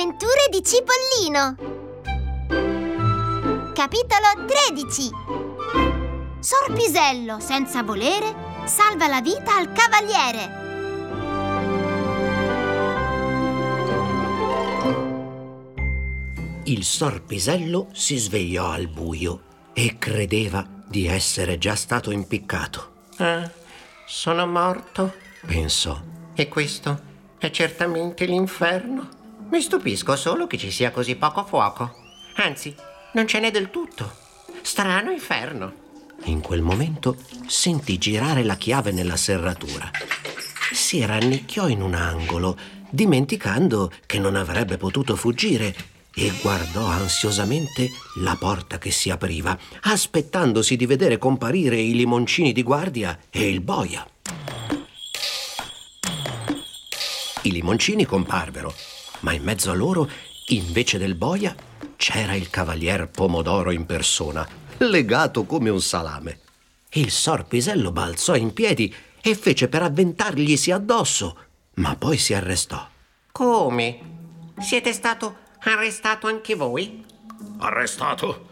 avventure di Cipollino. Capitolo 13 Sorpisello, senza volere, salva la vita al cavaliere. Il sorpisello si svegliò al buio e credeva di essere già stato impiccato. Ah, sono morto. Pensò. E questo è certamente l'inferno. Mi stupisco solo che ci sia così poco fuoco. Anzi, non ce n'è del tutto. Strano inferno. In quel momento sentì girare la chiave nella serratura. Si rannicchiò in un angolo, dimenticando che non avrebbe potuto fuggire e guardò ansiosamente la porta che si apriva, aspettandosi di vedere comparire i limoncini di guardia e il boia. I limoncini comparvero, ma in mezzo a loro, invece del boia, c'era il cavalier Pomodoro in persona, legato come un salame. Il sorpisello balzò in piedi e fece per avventarglisi addosso, ma poi si arrestò. Come? Siete stato arrestato anche voi? Arrestato?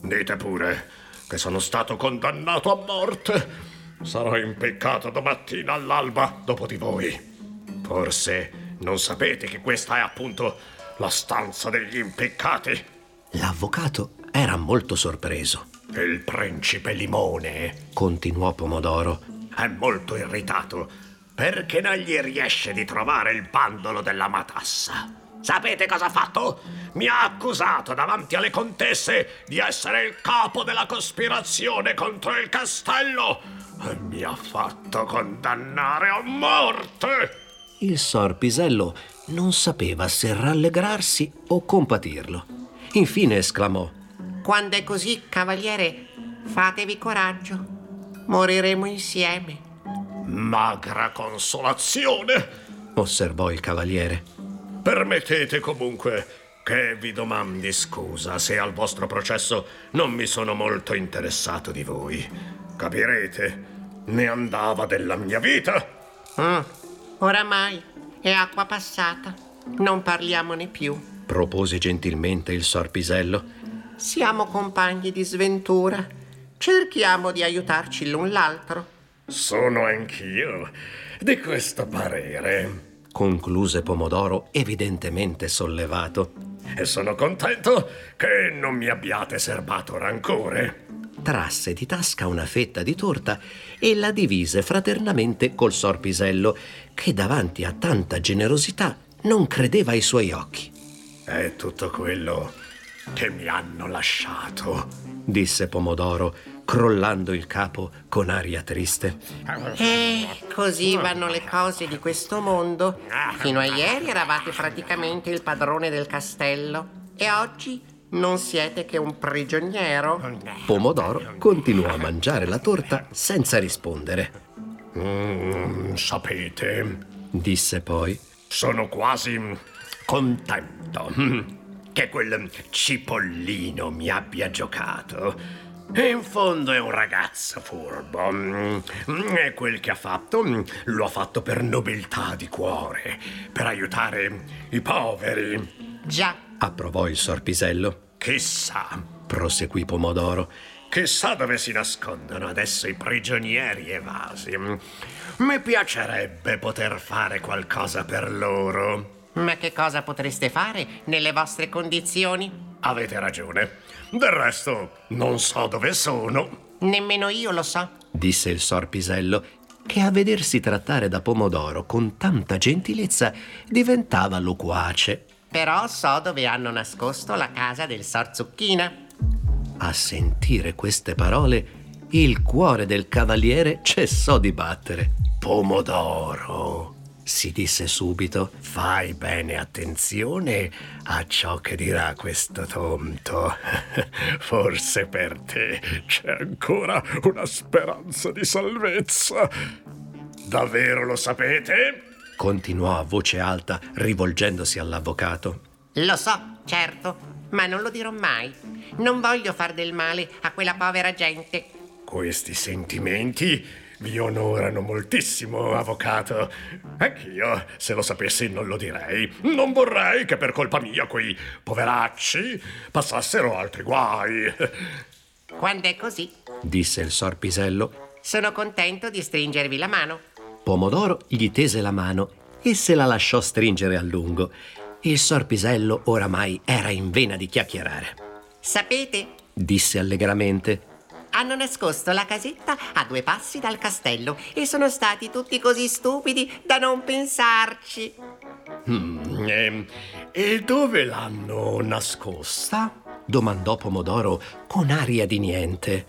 Dite pure che sono stato condannato a morte. Sarò impiccato domattina all'alba dopo di voi. Forse non sapete che questa è appunto la stanza degli impiccati. L'avvocato era molto sorpreso. Il principe Limone, continuò Pomodoro, è molto irritato perché non gli riesce di trovare il bandolo della matassa. Sapete cosa ha fatto? Mi ha accusato davanti alle contesse di essere il capo della cospirazione contro il castello e mi ha fatto condannare a morte. Il sorpisello non sapeva se rallegrarsi o compatirlo. Infine esclamò: Quando è così, cavaliere, fatevi coraggio. Moriremo insieme. Magra consolazione, osservò il cavaliere. Permettete comunque che vi domandi scusa se al vostro processo non mi sono molto interessato di voi. Capirete, ne andava della mia vita. Mm, oramai è acqua passata. Non parliamone più. Propose gentilmente il sorpisello. Siamo compagni di sventura. Cerchiamo di aiutarci l'un l'altro. Sono anch'io di questo parere concluse Pomodoro evidentemente sollevato. E sono contento che non mi abbiate serbato rancore. Trasse di tasca una fetta di torta e la divise fraternamente col sorpisello, che davanti a tanta generosità non credeva ai suoi occhi. È tutto quello che mi hanno lasciato, disse Pomodoro, crollando il capo con aria triste. Eh, così vanno le cose di questo mondo. Fino a ieri eravate praticamente il padrone del castello e oggi non siete che un prigioniero. Pomodoro continuò a mangiare la torta senza rispondere. Mm, sapete, disse poi, sono quasi contento che quel cipollino mi abbia giocato. In fondo è un ragazzo furbo. Mm, e quel che ha fatto lo ha fatto per nobiltà di cuore, per aiutare i poveri. Già, approvò il sorpisello. Chissà, proseguì Pomodoro. Chissà dove si nascondono adesso i prigionieri evasi. Mi piacerebbe poter fare qualcosa per loro. Ma che cosa potreste fare nelle vostre condizioni? Avete ragione. Del resto, non so dove sono. Nemmeno io lo so, disse il sorpisello, che a vedersi trattare da pomodoro con tanta gentilezza diventava loquace. Però so dove hanno nascosto la casa del sor Zucchina. A sentire queste parole, il cuore del cavaliere cessò di battere. Pomodoro, si disse subito, fai bene attenzione a ciò che dirà questo tonto. Forse per te c'è ancora una speranza di salvezza. Davvero lo sapete? Continuò a voce alta, rivolgendosi all'avvocato. Lo so, certo, ma non lo dirò mai. Non voglio far del male a quella povera gente. Questi sentimenti vi onorano moltissimo, avvocato. Anch'io, se lo sapessi, non lo direi. Non vorrei che per colpa mia quei poveracci passassero altri guai. Quando è così, disse il sorpisello. sono contento di stringervi la mano. Pomodoro gli tese la mano e se la lasciò stringere a lungo. Il sorpisello oramai era in vena di chiacchierare. Sapete, Disse allegramente. hanno nascosto la casetta a due passi dal castello e sono stati tutti così stupidi da non pensarci. Mm, ehm, e dove l'hanno nascosta? Domandò Pomodoro con aria di niente.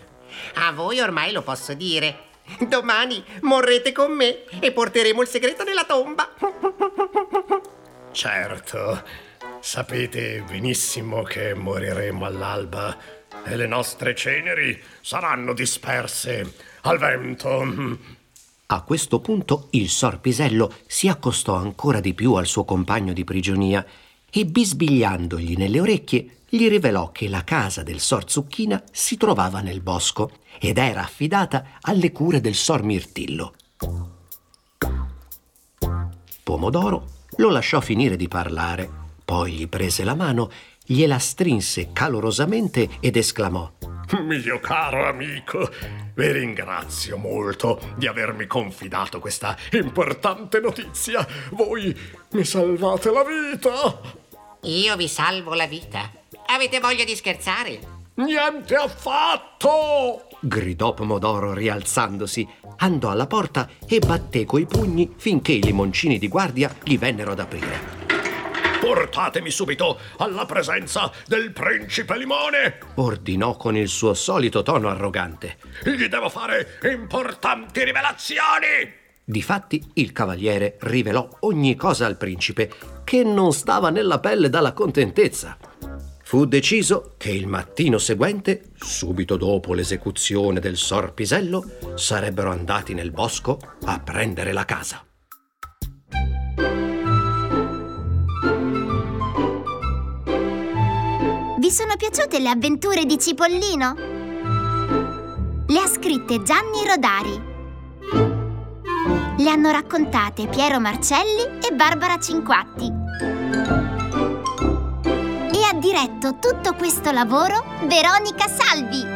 A voi ormai lo posso dire. Domani morrete con me e porteremo il segreto nella tomba. Certo, sapete benissimo che moriremo all'alba e le nostre ceneri saranno disperse al vento. A questo punto il sorpisello si accostò ancora di più al suo compagno di prigionia e bisbigliandogli nelle orecchie gli rivelò che la casa del sor Zucchina si trovava nel bosco ed era affidata alle cure del sor Mirtillo. Pomodoro lo lasciò finire di parlare, poi gli prese la mano, gliela strinse calorosamente ed esclamò Mio caro amico, vi ringrazio molto di avermi confidato questa importante notizia. Voi mi salvate la vita. Io vi salvo la vita. Avete voglia di scherzare? Niente affatto! gridò Pomodoro rialzandosi, andò alla porta e batté coi pugni finché i limoncini di guardia gli vennero ad aprire. Portatemi subito alla presenza del principe Limone. Ordinò con il suo solito tono arrogante. Gli devo fare importanti rivelazioni. Difatti il cavaliere rivelò ogni cosa al principe, che non stava nella pelle dalla contentezza. Fu deciso che il mattino seguente, subito dopo l'esecuzione del sorpisello, sarebbero andati nel bosco a prendere la casa. Vi sono piaciute le avventure di Cipollino? Le ha scritte Gianni Rodari. Le hanno raccontate Piero Marcelli e Barbara Cinquatti. E ha diretto tutto questo lavoro Veronica Salvi.